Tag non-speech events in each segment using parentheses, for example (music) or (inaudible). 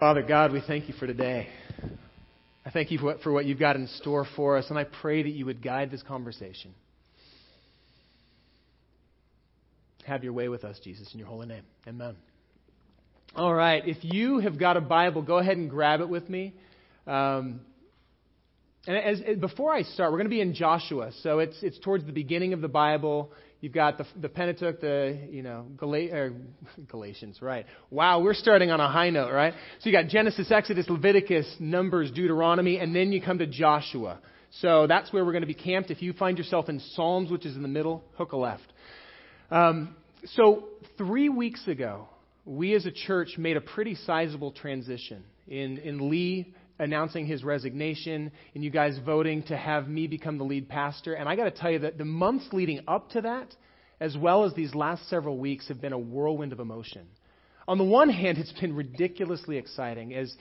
Father God, we thank you for today. I thank you for what, you've got in store for us, and I pray that you would guide this conversation. Have your way with us, Jesus, in your holy name. Amen. All right, if you have got a Bible, go ahead and grab it with me. Um, and as, before I start, we're going to be in Joshua, so it's, it's towards the beginning of the Bible. You've got the, the Pentateuch, the, you know, Gal- (laughs) Galatians, right. Wow, we're starting on a high note, right? So you got Genesis, Exodus, Leviticus, Numbers, Deuteronomy, and then you come to Joshua. So that's where we're going to be camped. If you find yourself in Psalms, which is in the middle, hook a left. Um, so three weeks ago, we as a church made a pretty sizable transition in, in Lee announcing his resignation and you guys voting to have me become the lead pastor. And I got to tell you that the months leading up to that, as well as these last several weeks, have been a whirlwind of emotion. On the one hand, it's been ridiculously exciting as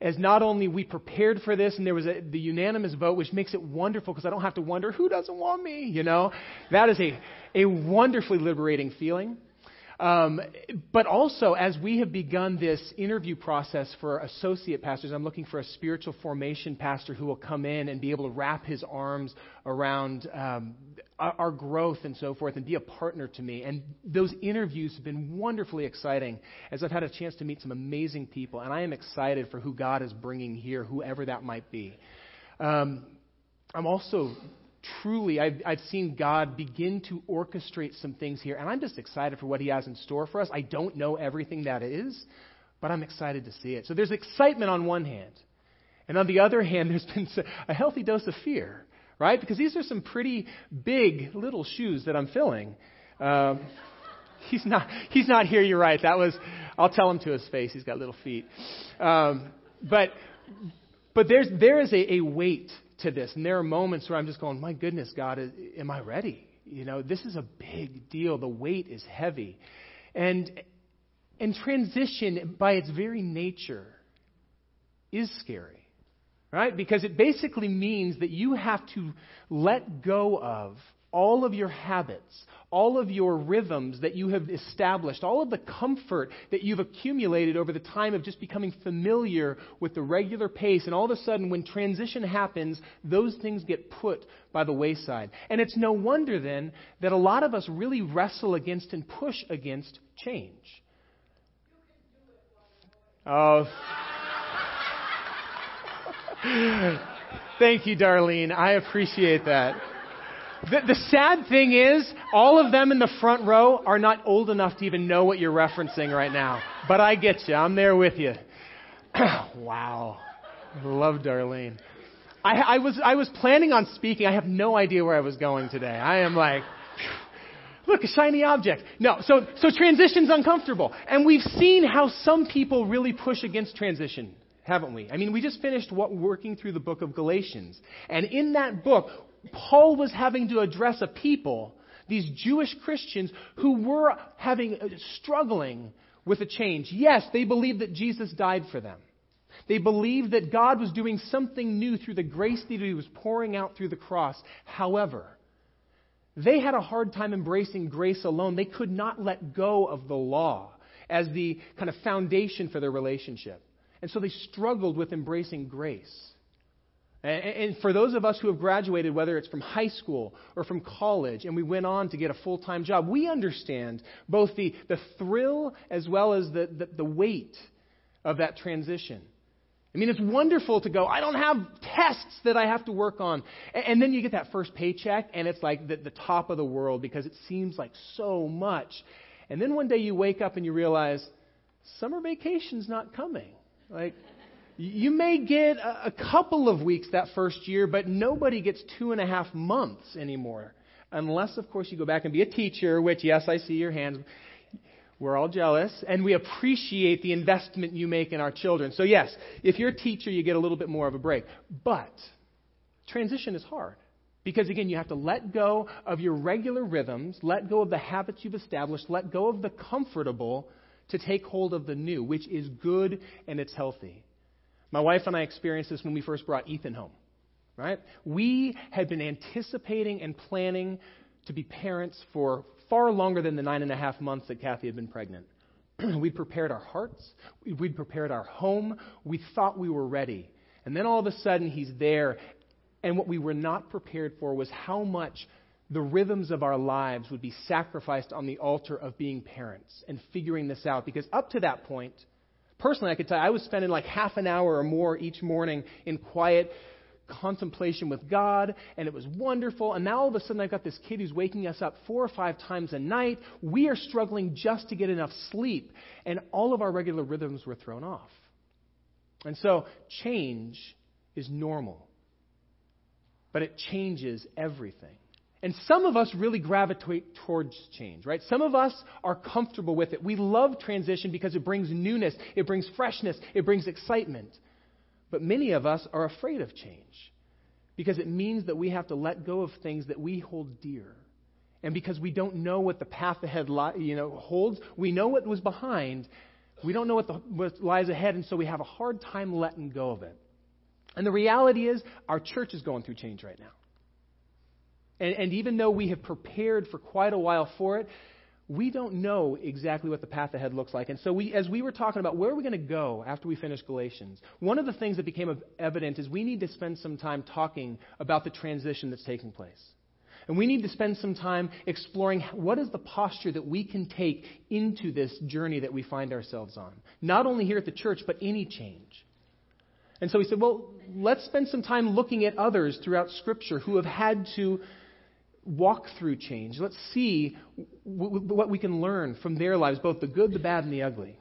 as not only we prepared for this and there was a, the unanimous vote, which makes it wonderful because I don't have to wonder who doesn't want me, you know. That is a, a wonderfully liberating feeling. Um, but also, as we have begun this interview process for associate pastors, I'm looking for a spiritual formation pastor who will come in and be able to wrap his arms around um, our growth and so forth and be a partner to me. And those interviews have been wonderfully exciting as I've had a chance to meet some amazing people. And I am excited for who God is bringing here, whoever that might be. Um, I'm also truly, I've, I've seen God begin to orchestrate some things here, and I'm just excited for what He has in store for us. I don't know everything that is, but I'm excited to see it. So there's excitement on one hand, and on the other (laughs) hand, there's been a healthy dose of fear, right? Because these are some pretty big little shoes that I'm filling. Um, (laughs) he's not. He's not here. You're right. That was. I'll tell him to his face. He's got little feet. Um, but but there's there is a, a weight to this. And there are moments where I'm just going, my goodness, God, am I ready? You know, this is a big deal. The weight is heavy. And, and transition, by its very nature, is scary, right? Because it basically means that you have to let go of all of your habits, all of your rhythms that you have established, all of the comfort that you've accumulated over the time of just becoming familiar with the regular pace, and all of a sudden, when transition happens, those things get put by the wayside. And it's no wonder then that a lot of us really wrestle against and push against change. Oh. (laughs) Thank you, Darlene. I appreciate that. The, the, sad thing is, all of them in the front row are not old enough to even know what you're referencing right now. But I get you. I'm there with you. (clears throat) wow. Love Darlene. I, I, was, I was planning on speaking. I have no idea where I was going today. I am like, look, a shiny object. No, so, so transition's uncomfortable. And we've seen how some people really push against transition haven't we? I mean, we just finished what, working through the book of Galatians. And in that book, Paul was having to address a people, these Jewish Christians, who were having uh, struggling with a change. Yes, they believed that Jesus died for them. They believed that God was doing something new through the grace that He was pouring out through the cross. However, they had a hard time embracing grace alone. They could not let go of the law as the kind of foundation for their relationship. And so they struggled with embracing grace. And for those of us who have graduated, whether it's from high school or from college, and we went on to get a full time job, we understand both the, the thrill as well as the, the, the weight of that transition. I mean, it's wonderful to go, I don't have tests that I have to work on. And then you get that first paycheck, and it's like the, the top of the world because it seems like so much. And then one day you wake up and you realize, summer vacation's not coming. Like, you may get a, couple of weeks that first year, but nobody gets two and a half months anymore. Unless, of course, you go back and be a teacher, which, yes, I see your hands. We're all jealous, and we appreciate the investment you make in our children. So, yes, if you're a teacher, you get a little bit more of a break. But transition is hard. Because again, you have to let go of your regular rhythms, let go of the habits you've established, let go of the comfortable to take hold of the new, which is good and it's healthy. My wife and I experienced this when we first brought Ethan home. Right? We had been anticipating and planning to be parents for far longer than the nine and a half months that Kathy had been pregnant. (clears throat) we'd prepared our hearts, we'd prepared our home, we thought we were ready. And then all of a sudden, he's there. And what we were not prepared for was how much the rhythms of our lives would be sacrificed on the altar of being parents and figuring this out. Because up to that point, personally, I could tell you, I was spending like half an hour or more each morning in quiet contemplation with God, and it was wonderful. And now all of a sudden, I've got this kid who's waking us up four or five times a night. We are struggling just to get enough sleep, and all of our regular rhythms were thrown off. And so, change is normal, but it changes everything. And some of us really gravitate towards change, right? Some of us are comfortable with it. We love transition because it brings newness, it brings freshness, it brings excitement. But many of us are afraid of change because it means that we have to let go of things that we hold dear. And because we don't know what the path ahead you know, holds, we know what was behind, we don't know what, the, what lies ahead, and so we have a hard time letting go of it. And the reality is, our church is going through change right now. And, and even though we have prepared for quite a while for it, we don't know exactly what the path ahead looks like. And so, we, as we were talking about where are we going to go after we finish Galatians, one of the things that became evident is we need to spend some time talking about the transition that's taking place. And we need to spend some time exploring what is the posture that we can take into this journey that we find ourselves on. Not only here at the church, but any change. And so we said, well, let's spend some time looking at others throughout Scripture who have had to walk through change. Let's see what we can learn from their lives, both the good, the bad, and the ugly.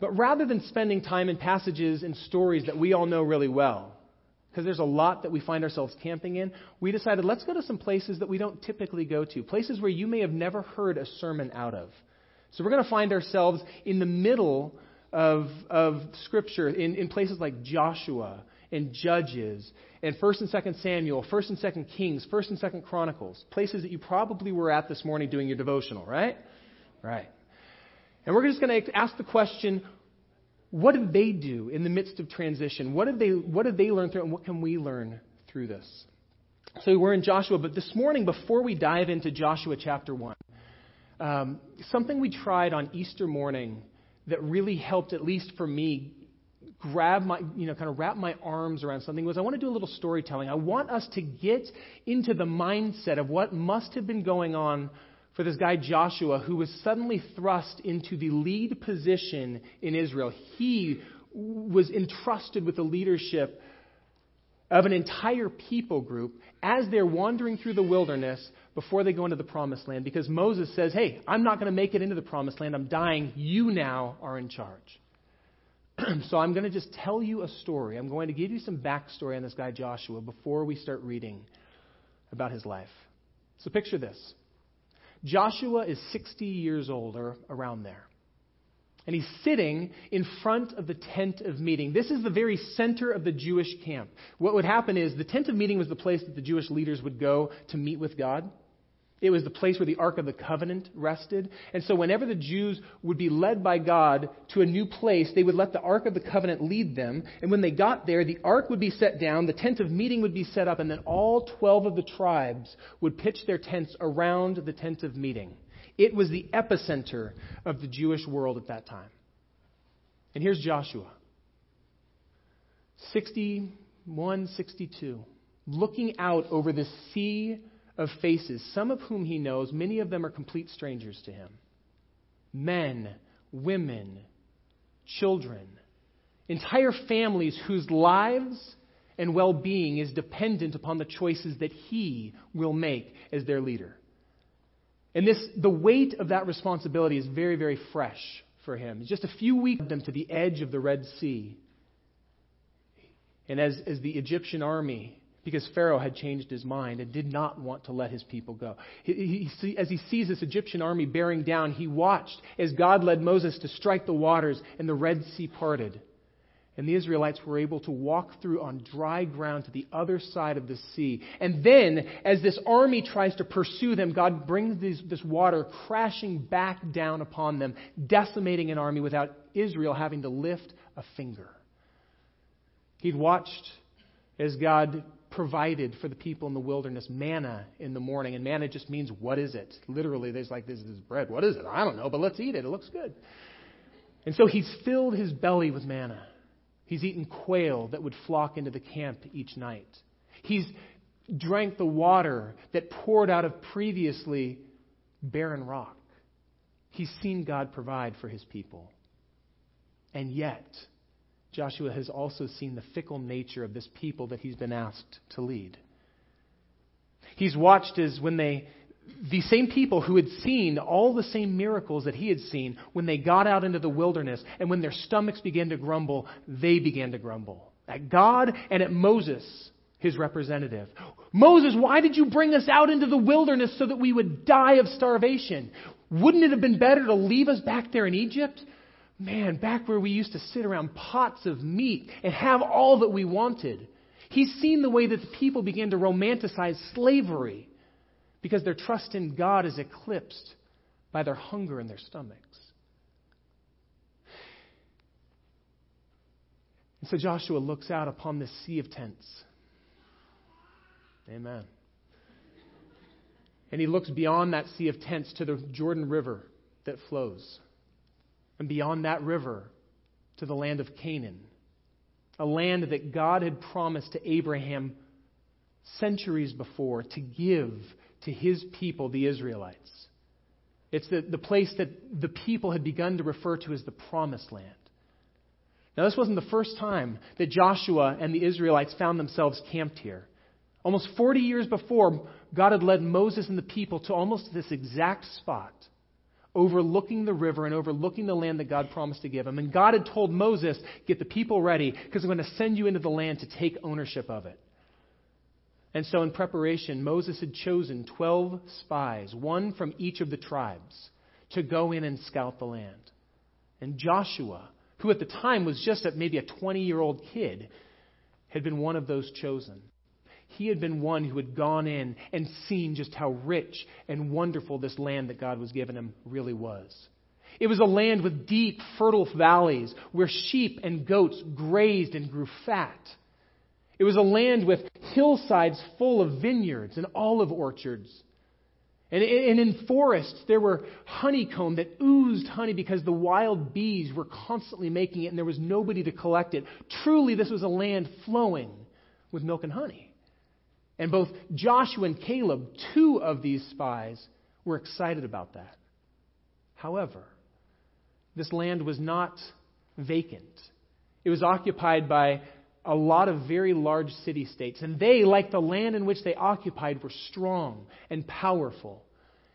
But rather than spending time in passages and stories that we all know really well, because there's a lot that we find ourselves camping in, we decided let's go to some places that we don't typically go to, places where you may have never heard a sermon out of. So we're going to find ourselves in the middle of, of Scripture, in, in places like Joshua and Judges and 1st and 2nd Samuel, 1st and 2nd Kings, 1st and 2nd Chronicles, places that you probably were at this morning doing your devotional, right? Right. And we're just going to ask the question what did they do in the midst of transition? What did they, what did they learn through, and what can we learn through this? So we're in Joshua, but this morning, before we dive into Joshua chapter 1, um, something we tried on Easter morning that really helped, at least for me, grab my, you know, kind of wrap my arms around something was I want to do a little storytelling. I want us to get into the mindset of what must have been going on for this guy Joshua who was suddenly thrust into the lead position in Israel. He was entrusted with the leadership of an entire people group as they're wandering through the wilderness before they go into the promised land because Moses says, Hey, I'm not going to make it into the promised land. I'm dying. You now are in charge. (clears throat) so I'm going to just tell you a story. I'm going to give you some backstory on this guy Joshua before we start reading about his life. So picture this Joshua is 60 years old or around there. And he's sitting in front of the tent of meeting. This is the very center of the Jewish camp. What would happen is the tent of meeting was the place that the Jewish leaders would go to meet with God. It was the place where the Ark of the Covenant rested. And so, whenever the Jews would be led by God to a new place, they would let the Ark of the Covenant lead them. And when they got there, the Ark would be set down, the tent of meeting would be set up, and then all 12 of the tribes would pitch their tents around the tent of meeting. It was the epicenter of the Jewish world at that time. And here's Joshua 61, 62, looking out over the sea of faces, some of whom he knows, many of them are complete strangers to him. Men, women, children, entire families whose lives and well being is dependent upon the choices that he will make as their leader. And this, the weight of that responsibility is very, very fresh for him. Just a few weeks them to the edge of the Red Sea. And as, as the Egyptian army because Pharaoh had changed his mind and did not want to let his people go. He, he, as he sees this Egyptian army bearing down, he watched as God led Moses to strike the waters and the Red Sea parted. And the Israelites were able to walk through on dry ground to the other side of the sea. And then, as this army tries to pursue them, God brings these, this water crashing back down upon them, decimating an army without Israel having to lift a finger. He'd watched as God provided for the people in the wilderness manna in the morning. And manna just means, what is it? Literally, there's like, this is bread. What is it? I don't know, but let's eat it. It looks good. And so he's filled his belly with manna. He's eaten quail that would flock into the camp each night. He's drank the water that poured out of previously barren rock. He's seen God provide for his people. And yet, Joshua has also seen the fickle nature of this people that he's been asked to lead. He's watched as when they, the same people who had seen all the same miracles that he had seen, when they got out into the wilderness and when their stomachs began to grumble, they began to grumble. At God and at Moses, his representative. Moses, why did you bring us out into the wilderness so that we would die of starvation? Wouldn't it have been better to leave us back there in Egypt? Man, back where we used to sit around pots of meat and have all that we wanted. He's seen the way that the people began to romanticize slavery because their trust in God is eclipsed by their hunger in their stomachs. And so Joshua looks out upon this sea of tents. Amen. And he looks beyond that sea of tents to the Jordan River that flows and beyond that river to the land of Canaan, a land that God had promised to Abraham centuries before to give to his people, the Israelites. It's the, the place that the people had begun to refer to as the promised land. Now, this wasn't the first time that Joshua and the Israelites found themselves camped here. Almost 40 years before, God had led Moses and the people to almost this exact spot overlooking the river and overlooking the land that God promised to give him. And God had told Moses, Get the people ready because I'm going to send you into the land to take ownership of it. And so, in preparation, Moses had chosen 12 spies, one from each of the tribes, to go in and scout the land. And Joshua, who at the time was just maybe a 20 year old kid, had been one of those chosen. He had been one who had gone in and seen just how rich and wonderful this land that God was giving him really was. It was a land with deep, fertile valleys where sheep and goats grazed and grew fat. It was a land with hillsides full of vineyards and olive orchards. And in forests, there were honeycomb that oozed honey because the wild bees were constantly making it and there was nobody to collect it. Truly, this was a land flowing with milk and honey. And both Joshua and Caleb, two of these spies, were excited about that. However, this land was not vacant. It was occupied by a lot of very large city states, and they, like the land in which they occupied, were strong and powerful.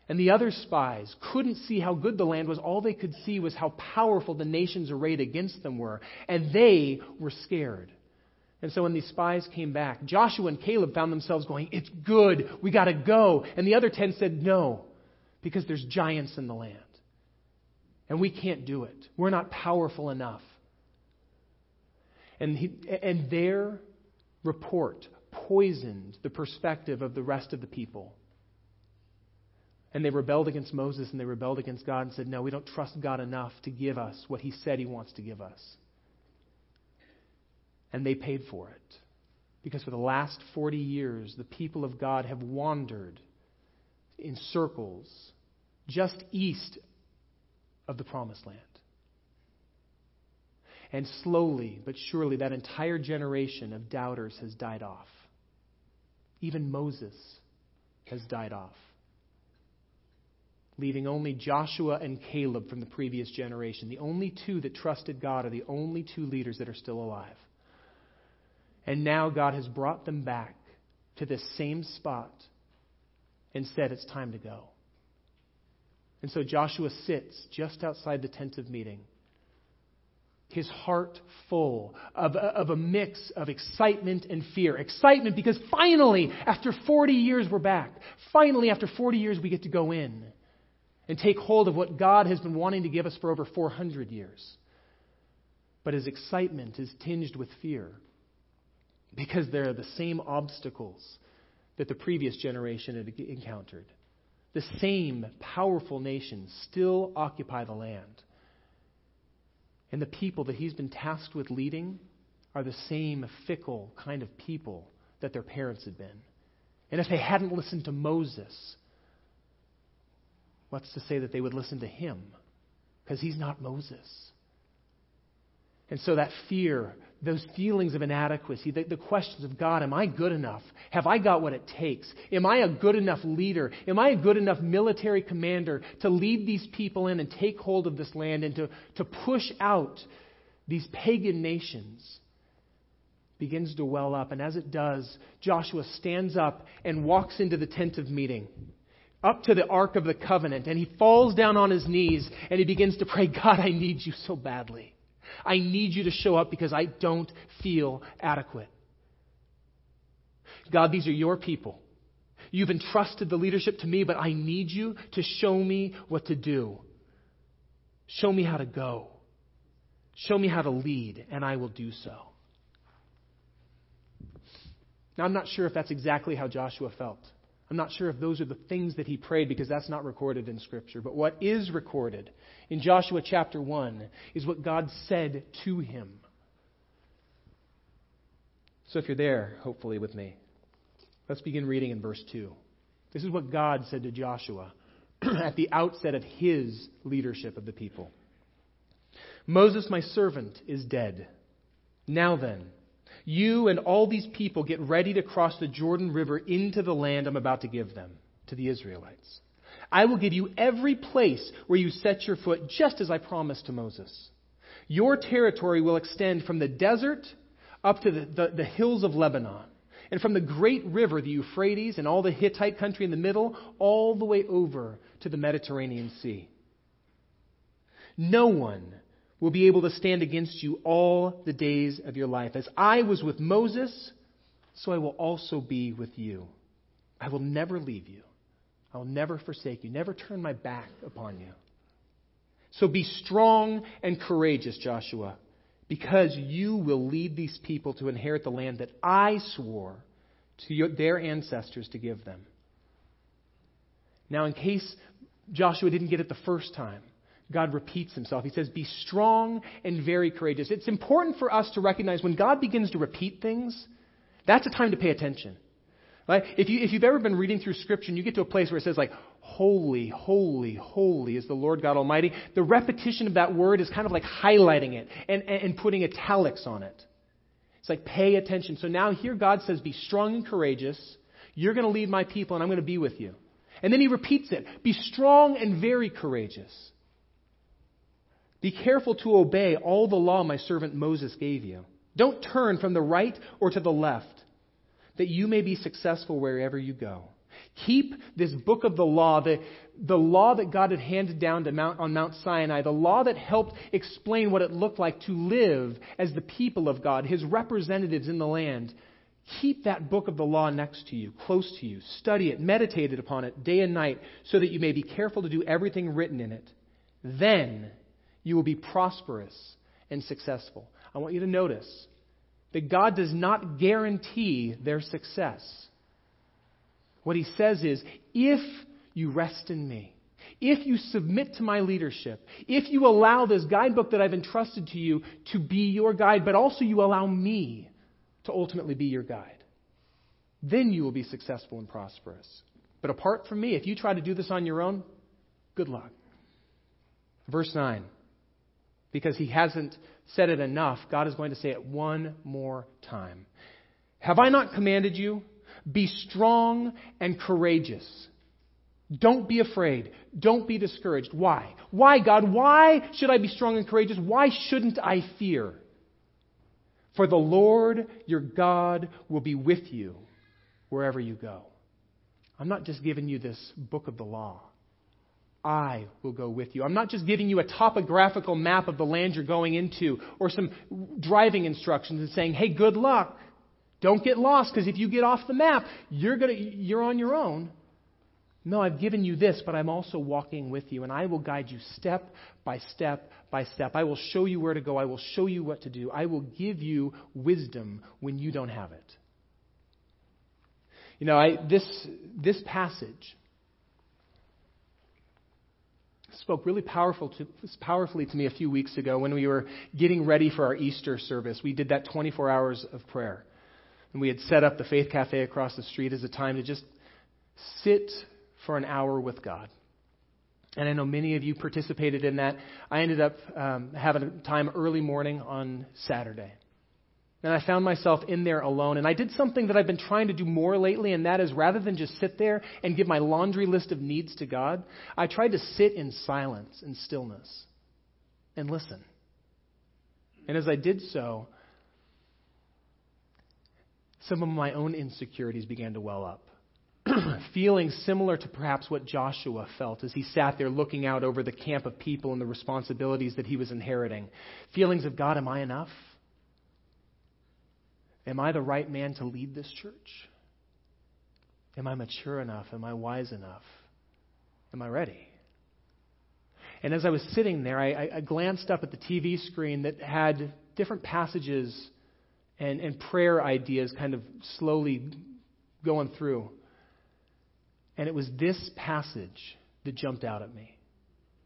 And the other spies couldn't see how good the land was. All they could see was how powerful the nations arrayed against them were. And they were scared. And so when these spies came back, Joshua and Caleb found themselves going, It's good, we got to go. And the other ten said, No, because there's giants in the land. And we can't do it. We're not powerful enough. And, he, and their report poisoned the perspective of the rest of the people. And they rebelled against Moses and they rebelled against God and said, No, we don't trust God enough to give us what He said He wants to give us. And they paid for it. Because for the last 40 years, the people of God have wandered in circles just east of the promised land. And slowly but surely, that entire generation of doubters has died off. Even Moses has died off, leaving only Joshua and Caleb from the previous generation. The only two that trusted God are the only two leaders that are still alive. And now God has brought them back to this same spot and said, It's time to go. And so Joshua sits just outside the tent of meeting, his heart full of, of a mix of excitement and fear. Excitement because finally, after 40 years, we're back. Finally, after 40 years, we get to go in and take hold of what God has been wanting to give us for over 400 years. But his excitement is tinged with fear because they're the same obstacles that the previous generation had encountered. The same powerful nations still occupy the land. And the people that he's been tasked with leading are the same fickle kind of people that their parents had been. And if they hadn't listened to Moses, what's to say that they would listen to him? Because he's not Moses. And so that fear, those feelings of inadequacy, the, the, questions of God, am I good enough? Have I got what it takes? Am I a good enough leader? Am I a good enough military commander to lead these people in and take hold of this land and to, to push out these pagan nations? Begins to well up. And as it does, Joshua stands up and walks into the tent of meeting up to the Ark of the Covenant, and he falls down on his knees and he begins to pray, God, I need you so badly. I need you to show up because I don't feel adequate. God, these are your people. You've entrusted the leadership to me, but I need you to show me what to do. Show me how to go. Show me how to lead, and I will do so. Now, I'm not sure if that's exactly how Joshua felt. I'm not sure if those are the things that he prayed because that's not recorded in Scripture. But what is recorded in Joshua chapter 1 is what God said to him. So if you're there, hopefully with me, let's begin reading in verse 2. This is what God said to Joshua (clears throat) at the outset of his leadership of the people Moses, my servant, is dead. Now then, you and all these people get ready to cross the Jordan River into the land I'm about to give them, to the Israelites. I will give you every place where you set your foot, just as I promised to Moses. Your territory will extend from the desert up to the, the, the hills of Lebanon, and from the great river, the Euphrates, and all the Hittite country in the middle, all the way over to the Mediterranean Sea. No one will be able to stand against you all the days of your life. As I was with Moses, so I will also be with you. I will never leave you. I will never forsake you, never turn my back upon you. So be strong and courageous, Joshua, because you will lead these people to inherit the land that I swore to your, their ancestors to give them. Now, in case Joshua didn't get it the first time, God repeats himself. He says, Be strong and very courageous. It's important for us to recognize when God begins to repeat things, that's a time to pay attention. Right? If, you, if you've ever been reading through Scripture and you get to a place where it says, like, holy, holy, holy is the Lord God Almighty, the repetition of that word is kind of like highlighting it and, and, and putting italics on it. It's like, pay attention. So now here God says, Be strong and courageous. You're going to lead my people, and I'm going to be with you. And then he repeats it Be strong and very courageous. Be careful to obey all the law my servant Moses gave you. Don't turn from the right or to the left, that you may be successful wherever you go. Keep this book of the law, the, the law that God had handed down to Mount, on Mount Sinai, the law that helped explain what it looked like to live as the people of God, his representatives in the land. Keep that book of the law next to you, close to you. Study it, meditate upon it day and night, so that you may be careful to do everything written in it. Then you will be prosperous and successful. I want you to notice that God does not guarantee their success. What he says is, if you rest in me, if you submit to my leadership, if you allow this guidebook that I've entrusted to you to be your guide, but also you allow me to ultimately be your guide, then you will be successful and prosperous. But apart from me, if you try to do this on your own, good luck. Verse 9 because he hasn't said it enough, God is going to say it one more time. Have I not commanded you? Be strong and courageous. Don't be afraid. Don't be discouraged. Why? Why, God? Why should I be strong and courageous? Why shouldn't I fear? For the Lord your God will be with you wherever you go. I'm not just giving you this book of the law. I will go with you. I'm not just giving you a topographical map of the land you're going into or some driving instructions and saying, hey, good luck. Don't get lost because if you get off the map, you're, gonna, you're on your own. No, I've given you this, but I'm also walking with you, and I will guide you step by step by step. I will show you where to go. I will show you what to do. I will give you wisdom when you don't have it. You know, I, this, this passage spoke really powerful to, powerfully to me a few weeks ago when we were getting ready for our Easter service. We did that 24 hours of prayer. And we had set up the Faith Cafe across the street as a time to just sit for an hour with God. And I know many of you participated in that. I ended up um, having a time early morning on Saturday. And I found myself in there alone. And I did something that I've been trying to do more lately, and that is rather than just sit there and give my laundry list of needs to God, I tried to sit in silence and stillness and listen. And as I did so, some of my own insecurities began to well up. (clears throat) Feelings similar to perhaps what Joshua felt as he sat there looking out over the camp of people and the responsibilities that he was inheriting. Feelings of God, am I enough? Am I the right man to lead this church? Am I mature enough? Am I wise enough? Am I ready? And as I was sitting there, I, I glanced up at the TV screen that had different passages and, and prayer ideas kind of slowly going through. And it was this passage that jumped out at me.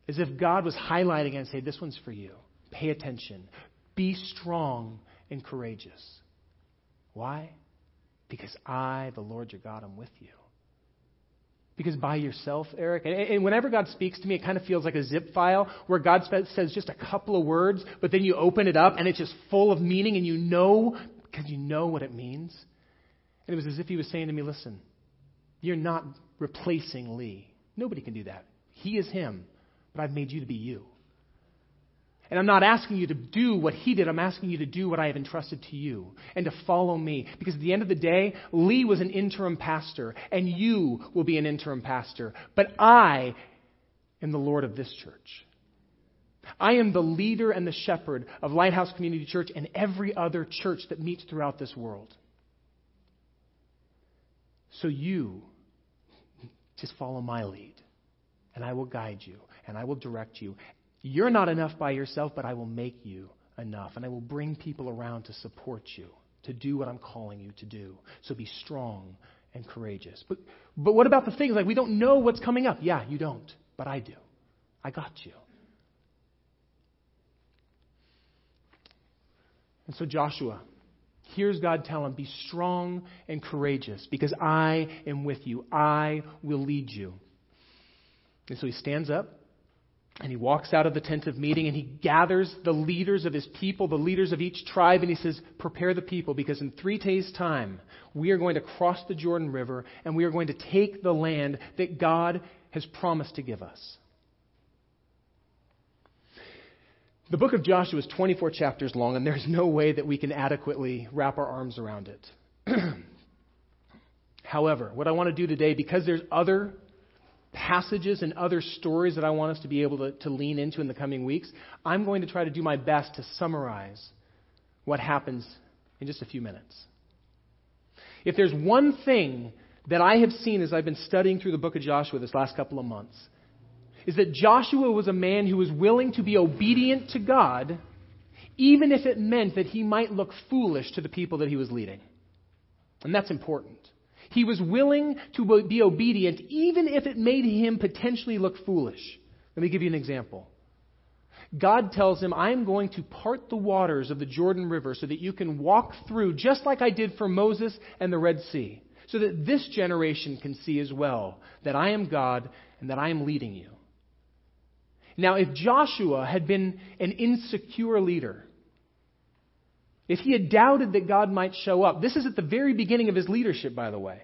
As if God was highlighting and saying, This one's for you. Pay attention. Be strong and courageous. Why? Because I, the Lord your God, am with you. Because by yourself, Eric, and, whenever God speaks to me, it kind of feels like a zip file where God says just a couple of words, but then you open it up and it's just full of meaning and you know, because you know what it means. And it was as if He was saying to me, listen, you're not replacing Lee. Nobody can do that. He is Him, but I've made you to be you. And I'm not asking you to do what he did. I'm asking you to do what I have entrusted to you and to follow me. Because at the end of the day, Lee was an interim pastor, and you will be an interim pastor. But I am the Lord of this church. I am the leader and the shepherd of Lighthouse Community Church and every other church that meets throughout this world. So you just follow my lead, and I will guide you, and I will direct you, you're not enough by yourself, but I will make you enough. And I will bring people around to support you, to do what I'm calling you to do. So be strong and courageous. But, but what about the things like we don't know what's coming up? Yeah, you don't, but I do. I got you. And so Joshua hears God tell him, Be strong and courageous because I am with you. I will lead you. And so he stands up and he walks out of the tent of meeting and he gathers the leaders of his people, the leaders of each tribe, and he says, Prepare the people because in three days' time we are going to cross the Jordan River and we are going to take the land that God has promised to give us. The book of Joshua is 24 chapters long, and there's no way that we can adequately wrap our arms around it. (clears throat) However, what I want to do today, because there's other passages and other stories that I want us to be able to, to lean into in the coming weeks, I'm going to try to do my best to summarize what happens in just a few minutes. If there's one thing that I have seen as I've been studying through the book of Joshua this last couple of months, is that Joshua was a man who was willing to be obedient to God, even if it meant that he might look foolish to the people that he was leading. And that's important. He was willing to be obedient even if it made him potentially look foolish. Let me give you an example. God tells him, I am going to part the waters of the Jordan River so that you can walk through, just like I did for Moses and the Red Sea, so that this generation can see as well that I am God and that I am leading you. Now, if Joshua had been an insecure leader, if he had doubted that God might show up, this is at the very beginning of his leadership, by the way.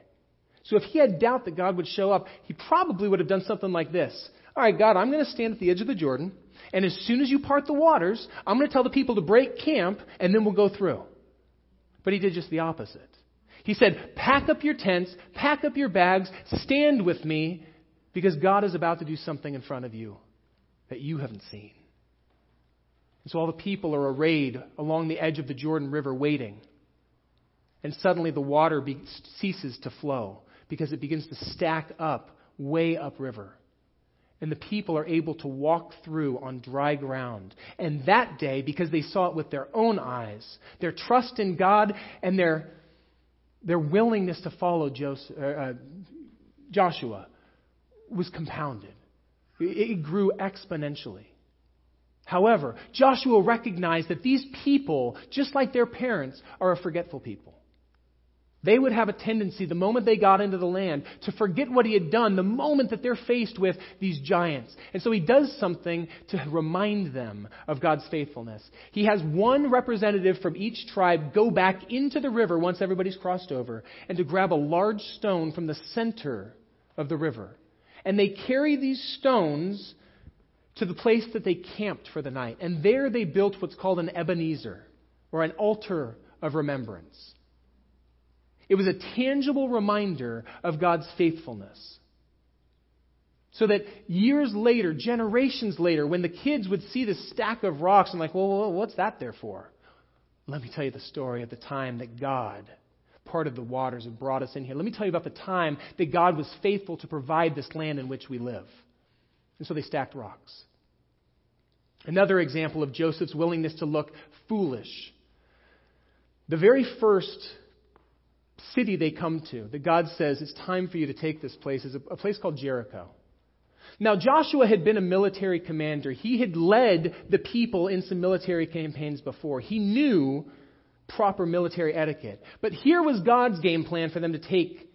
So if he had doubt that God would show up, he probably would have done something like this. All right, God, I'm going to stand at the edge of the Jordan, and as soon as you part the waters, I'm going to tell the people to break camp, and then we'll go through. But he did just the opposite. He said, Pack up your tents, pack up your bags, stand with me, because God is about to do something in front of you that you haven't seen. And so all the people are arrayed along the edge of the Jordan River waiting. And suddenly the water be- ceases to flow because it begins to stack up way upriver. And the people are able to walk through on dry ground. And that day, because they saw it with their own eyes, their trust in God and their, their willingness to follow Joseph, uh, uh, Joshua was compounded. It grew exponentially. However, Joshua recognized that these people, just like their parents, are a forgetful people. They would have a tendency, the moment they got into the land, to forget what he had done the moment that they're faced with these giants. And so he does something to remind them of God's faithfulness. He has one representative from each tribe go back into the river once everybody's crossed over and to grab a large stone from the center of the river. And they carry these stones to the place that they camped for the night. And there they built what's called an Ebenezer, or an altar of remembrance. It was a tangible reminder of God's faithfulness. So that years later, generations later, when the kids would see this stack of rocks and like, well, what's that there for? Let me tell you the story of the time that God parted the waters and brought us in here. Let me tell you about the time that God was faithful to provide this land in which we live. And so they stacked rocks. Another example of Joseph's willingness to look foolish. The very first city they come to that God says it's time for you to take this place is a, place called Jericho. Now, Joshua had been a military commander. He had led the people in some military campaigns before. He knew proper military etiquette. But here was God's game plan for them to take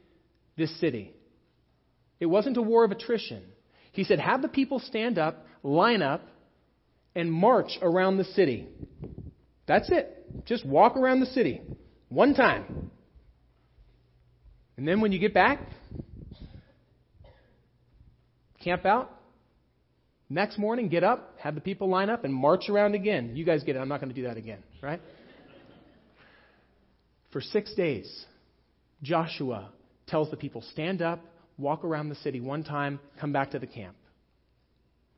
this city. It wasn't a war of attrition. He said, Have the people stand up, line up, and march around the city. That's it. Just walk around the city. One time. And then when you get back, camp out. Next morning, get up, have the people line up, and march around again. You guys get it. I'm not going to do that again, right? For six days, Joshua tells the people stand up, walk around the city one time, come back to the camp.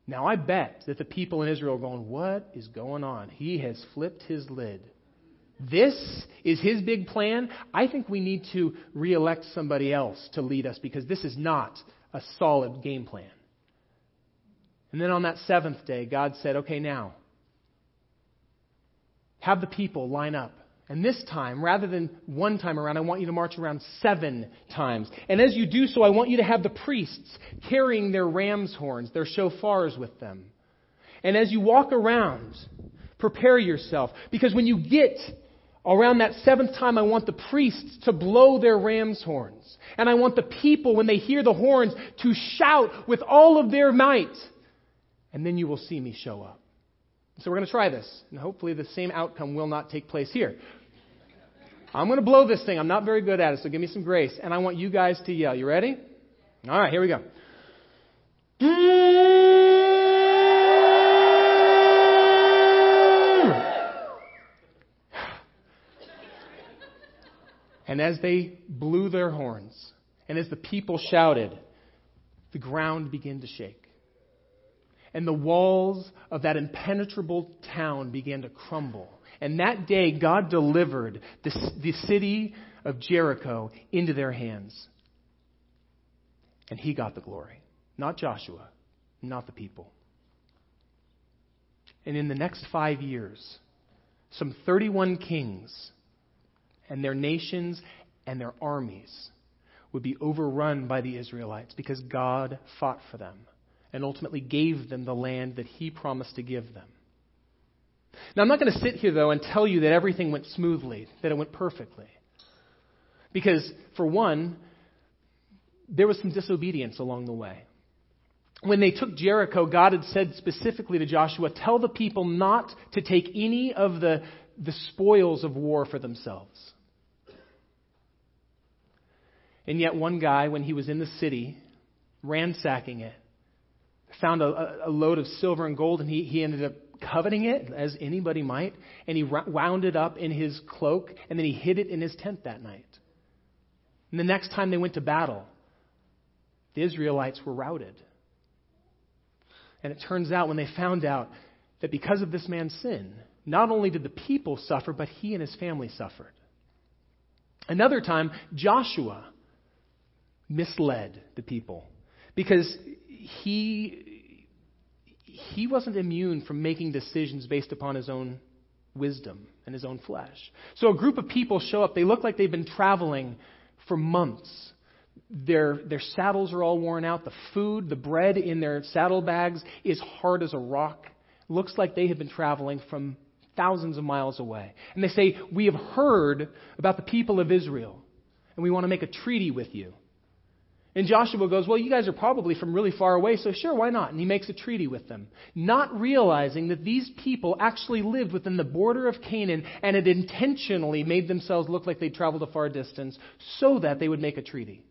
Now, I bet that the people in Israel are going, What is going on? He has flipped his lid. This is his big plan. I think we need to reelect somebody else to lead us because this is not a solid game plan. And then on that seventh day, God said, Okay, now, have the people line up. And this time, rather than one time around, I want you to march around seven times. And as you do so, I want you to have the priests carrying their ram's horns, their shofars with them. And as you walk around, prepare yourself. Because when you get Around that seventh time, I want the priests to blow their ram's horns. And I want the people, when they hear the horns, to shout with all of their might. And then you will see me show up. So we're going to try this. And hopefully the same outcome will not take place here. I'm going to blow this thing. I'm not very good at it, so give me some grace. And I want you guys to yell. You ready? All right, here we go. And as they blew their horns, and as the people shouted, the ground began to shake. And the walls of that impenetrable town began to crumble. And that day, God delivered the, the city of Jericho into their hands. And he got the glory, not Joshua, not the people. And in the next five years, some 31 kings and their nations and their armies would be overrun by the Israelites because God fought for them and ultimately gave them the land that He promised to give them. Now, I'm not going to sit here, though, and tell you that everything went smoothly, that it went perfectly. Because, for one, there was some disobedience along the way. When they took Jericho, God had said specifically to Joshua, Tell the people not to take any of the, the spoils of war for themselves. And yet, one guy, when he was in the city, ransacking it, found a, a load of silver and gold, and he, he ended up coveting it, as anybody might, and he wound it up in his cloak, and then he hid it in his tent that night. And the next time they went to battle, the Israelites were routed. And it turns out when they found out that because of this man's sin, not only did the people suffer, but he and his family suffered. Another time, Joshua misled the people because he, he wasn't immune from making decisions based upon his own wisdom and his own flesh. So a group of people show up. They look like they've been traveling for months. Their, their saddles are all worn out. The food, the bread in their saddlebags is hard as a rock. Looks like they have been traveling from thousands of miles away. And they say, We have heard about the people of Israel and we want to make a treaty with you. And Joshua goes, Well, you guys are probably from really far away, so sure, why not? And he makes a treaty with them, not realizing that these people actually lived within the border of Canaan and had intentionally made themselves look like they'd traveled a far distance so that they would make a treaty.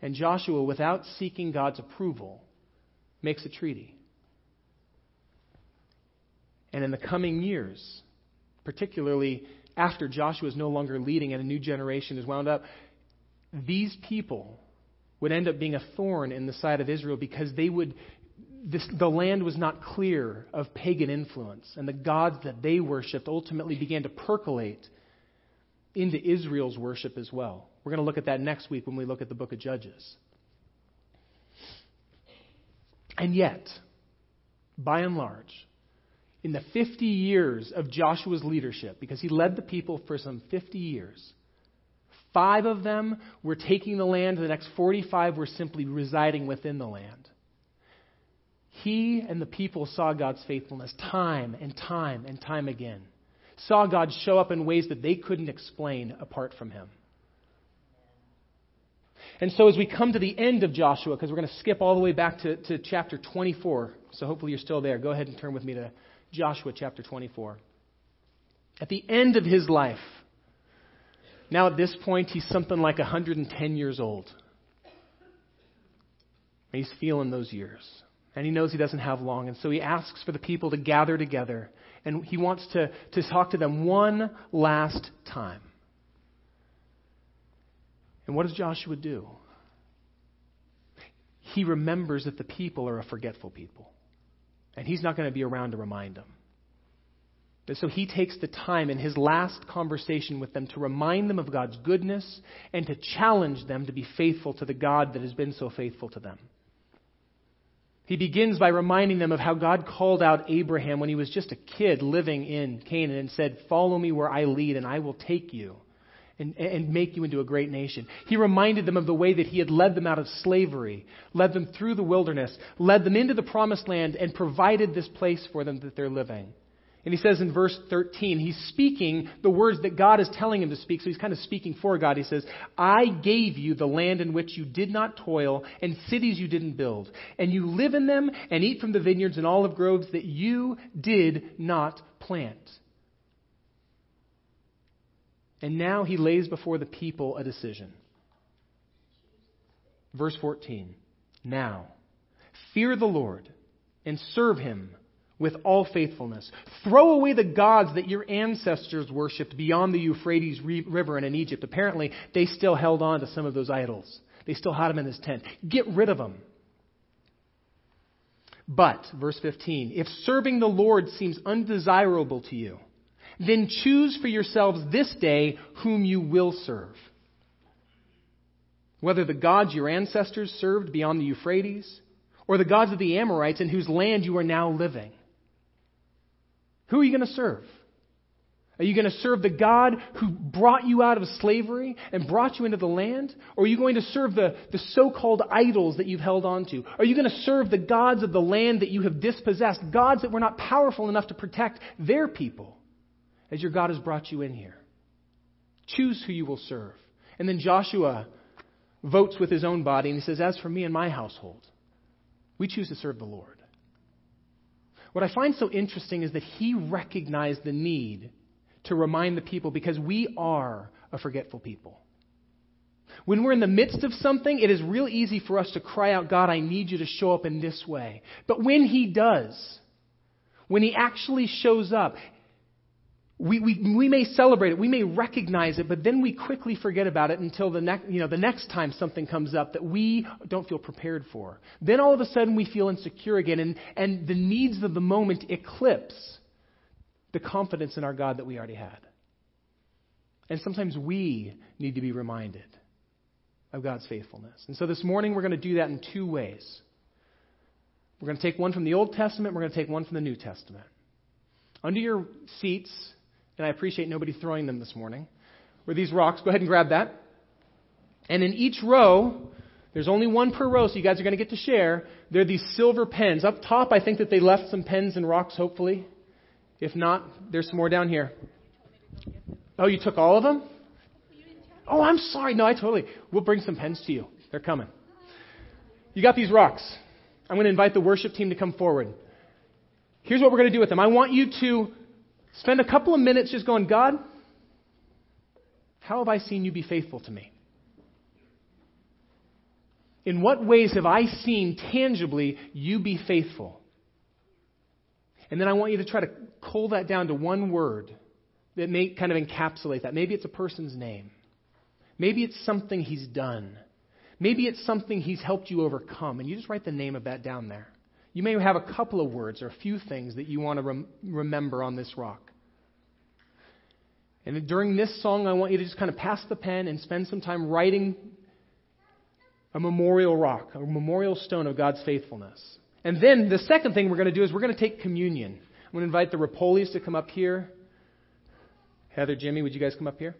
And Joshua, without seeking God's approval, makes a treaty. And in the coming years, particularly after Joshua is no longer leading and a new generation is wound up, these people would end up being a thorn in the side of Israel because they would this, the land was not clear of pagan influence, and the gods that they worshipped ultimately began to percolate into Israel's worship as well. We're going to look at that next week when we look at the book of Judges. And yet, by and large, in the 50 years of Joshua's leadership, because he led the people for some 50 years, Five of them were taking the land, the next 45 were simply residing within the land. He and the people saw God's faithfulness time and time and time again. Saw God show up in ways that they couldn't explain apart from Him. And so, as we come to the end of Joshua, because we're going to skip all the way back to, to chapter 24, so hopefully you're still there, go ahead and turn with me to Joshua chapter 24. At the end of his life, now, at this point, he's something like 110 years old. He's feeling those years. And he knows he doesn't have long. And so he asks for the people to gather together. And he wants to, to talk to them one last time. And what does Joshua do? He remembers that the people are a forgetful people. And he's not going to be around to remind them. So he takes the time in his last conversation with them to remind them of God's goodness and to challenge them to be faithful to the God that has been so faithful to them. He begins by reminding them of how God called out Abraham when he was just a kid living in Canaan and said, Follow me where I lead, and I will take you and, and make you into a great nation. He reminded them of the way that he had led them out of slavery, led them through the wilderness, led them into the promised land, and provided this place for them that they're living. And he says in verse 13, he's speaking the words that God is telling him to speak. So he's kind of speaking for God. He says, I gave you the land in which you did not toil and cities you didn't build. And you live in them and eat from the vineyards and olive groves that you did not plant. And now he lays before the people a decision. Verse 14. Now, fear the Lord and serve him with all faithfulness. Throw away the gods that your ancestors worshipped beyond the Euphrates River and in Egypt. Apparently, they still held on to some of those idols. They still had them in this tent. Get rid of them. But, verse 15, if serving the Lord seems undesirable to you, then choose for yourselves this day whom you will serve. Whether the gods your ancestors served beyond the Euphrates, or the gods of the Amorites in whose land you are now living. Who are you going to serve? Are you going to serve the God who brought you out of slavery and brought you into the land? Or are you going to serve the, the so called idols that you've held on to? Are you going to serve the gods of the land that you have dispossessed? Gods that were not powerful enough to protect their people as your God has brought you in here? Choose who you will serve. And then Joshua votes with his own body and he says, As for me and my household, we choose to serve the Lord. What I find so interesting is that he recognized the need to remind the people because we are a forgetful people. When we're in the midst of something, it is real easy for us to cry out, God, I need you to show up in this way. But when he does, when he actually shows up, we, we, we may celebrate it, we may recognize it, but then we quickly forget about it until the, next you know, the next time something comes up that we don't feel prepared for. Then all of a sudden we feel insecure again, and, and the needs of the moment eclipse the confidence in our God that we already had. And sometimes we need to be reminded of God's faithfulness. And so this morning we're going to do that in two ways. We're going to take one from the Old Testament, we're going to take one from the New Testament. Under your seats, and I appreciate nobody throwing them this morning, were these rocks. Go ahead and grab that. And in each row, there's only one per row, so you guys are going to get to share. There are these silver pens. Up top, I think that they left some pens and rocks, hopefully. If not, there's some more down here. Oh, you took all of them? Oh, I'm sorry. No, I totally. We'll bring some pens to you. They're coming. You got these rocks. I'm going to invite the worship team to come forward. Here's what we're going to do with them. I want you to spend a couple of minutes just going, God, how have I seen you be faithful to me? In what ways have I seen tangibly you be faithful? And then I want you to try to cull that down to one word that may kind of encapsulate that. Maybe it's a person's name. Maybe it's something he's done. Maybe it's something he's helped you overcome. And you just write the name of that down there. You may have a couple of words or a few things that you want to rem- remember on this rock. And during this song, I want you to just kind of pass the pen and spend some time writing a memorial rock, a memorial stone of God's faithfulness. And then the second thing we're going to do is we're going to take communion. I'm going to invite the Rapolis to come up here. Heather, Jimmy, would you guys come up here?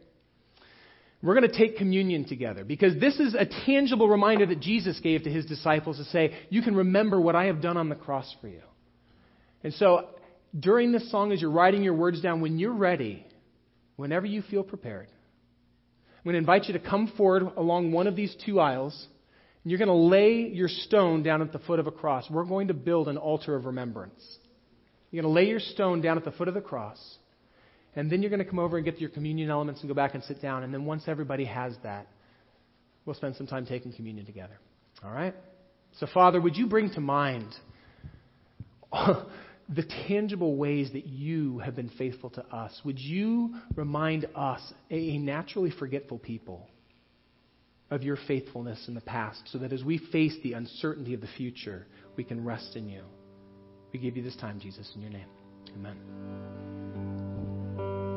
We're going to take communion together because this is a tangible reminder that Jesus gave to his disciples to say, You can remember what I have done on the cross for you. And so, during this song, as you're writing your words down, when you're ready, whenever you feel prepared, I'm going to invite you to come forward along one of these two aisles, and you're going to lay your stone down at the foot of a cross. We're going to build an altar of remembrance. You're going to lay your stone down at the foot of the cross. And then you're going to come over and get your communion elements and go back and sit down. And then once everybody has that, we'll spend some time taking communion together. All right? So, Father, would you bring to mind (laughs) the tangible ways that you have been faithful to us? Would you remind us, a naturally forgetful people, of your faithfulness in the past so that as we face the uncertainty of the future, we can rest in you? We give you this time, Jesus, in your name. Amen.